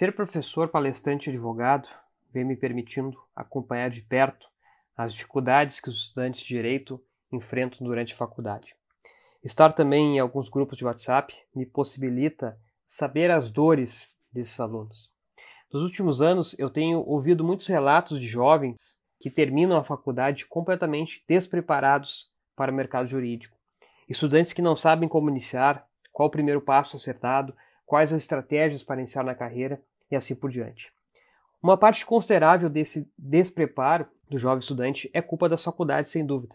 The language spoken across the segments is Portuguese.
Ser professor, palestrante e advogado vem me permitindo acompanhar de perto as dificuldades que os estudantes de direito enfrentam durante a faculdade. Estar também em alguns grupos de WhatsApp me possibilita saber as dores desses alunos. Nos últimos anos, eu tenho ouvido muitos relatos de jovens que terminam a faculdade completamente despreparados para o mercado jurídico. Estudantes que não sabem como iniciar, qual o primeiro passo acertado, quais as estratégias para iniciar na carreira e assim por diante. Uma parte considerável desse despreparo do jovem estudante é culpa das faculdades, sem dúvida.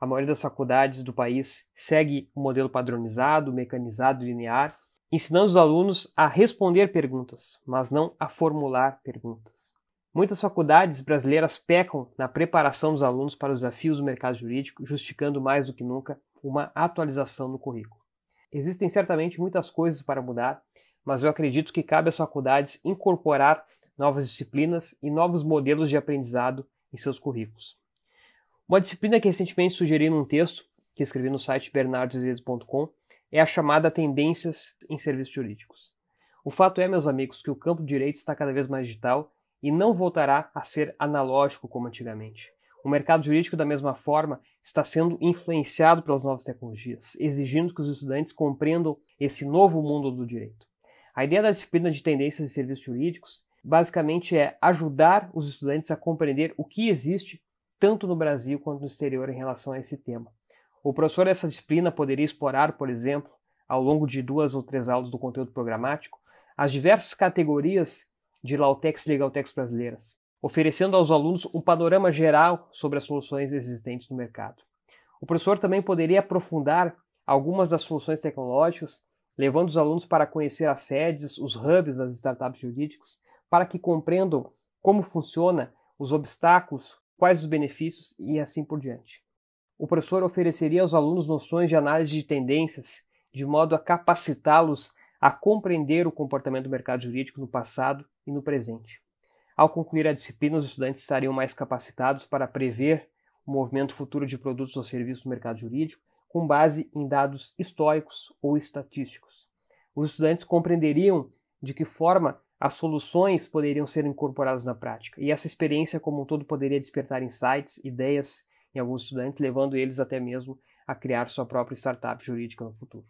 A maioria das faculdades do país segue o um modelo padronizado, mecanizado, linear, ensinando os alunos a responder perguntas, mas não a formular perguntas. Muitas faculdades brasileiras pecam na preparação dos alunos para os desafios do mercado jurídico, justificando mais do que nunca uma atualização no currículo. Existem certamente muitas coisas para mudar, mas eu acredito que cabe às faculdades incorporar novas disciplinas e novos modelos de aprendizado em seus currículos. Uma disciplina que recentemente sugeri num texto que escrevi no site bernardosazevedo.com é a chamada Tendências em Serviços Jurídicos. O fato é, meus amigos, que o campo do direito está cada vez mais digital e não voltará a ser analógico como antigamente. O mercado jurídico, da mesma forma, está sendo influenciado pelas novas tecnologias, exigindo que os estudantes compreendam esse novo mundo do direito. A ideia da disciplina de tendências e serviços jurídicos basicamente é ajudar os estudantes a compreender o que existe tanto no Brasil quanto no exterior em relação a esse tema. O professor dessa disciplina poderia explorar, por exemplo, ao longo de duas ou três aulas do conteúdo programático, as diversas categorias de Lautex e Legaltex brasileiras, oferecendo aos alunos um panorama geral sobre as soluções existentes no mercado. O professor também poderia aprofundar algumas das soluções tecnológicas, levando os alunos para conhecer as sedes, os hubs das startups jurídicas, para que compreendam como funciona, os obstáculos, quais os benefícios e assim por diante. O professor ofereceria aos alunos noções de análise de tendências, de modo a capacitá-los a compreender o comportamento do mercado jurídico no passado e no presente. Ao concluir a disciplina, os estudantes estariam mais capacitados para prever o movimento futuro de produtos ou serviços no mercado jurídico com base em dados históricos ou estatísticos. Os estudantes compreenderiam de que forma as soluções poderiam ser incorporadas na prática, e essa experiência como um todo poderia despertar insights, ideias em alguns estudantes, levando eles até mesmo a criar sua própria startup jurídica no futuro.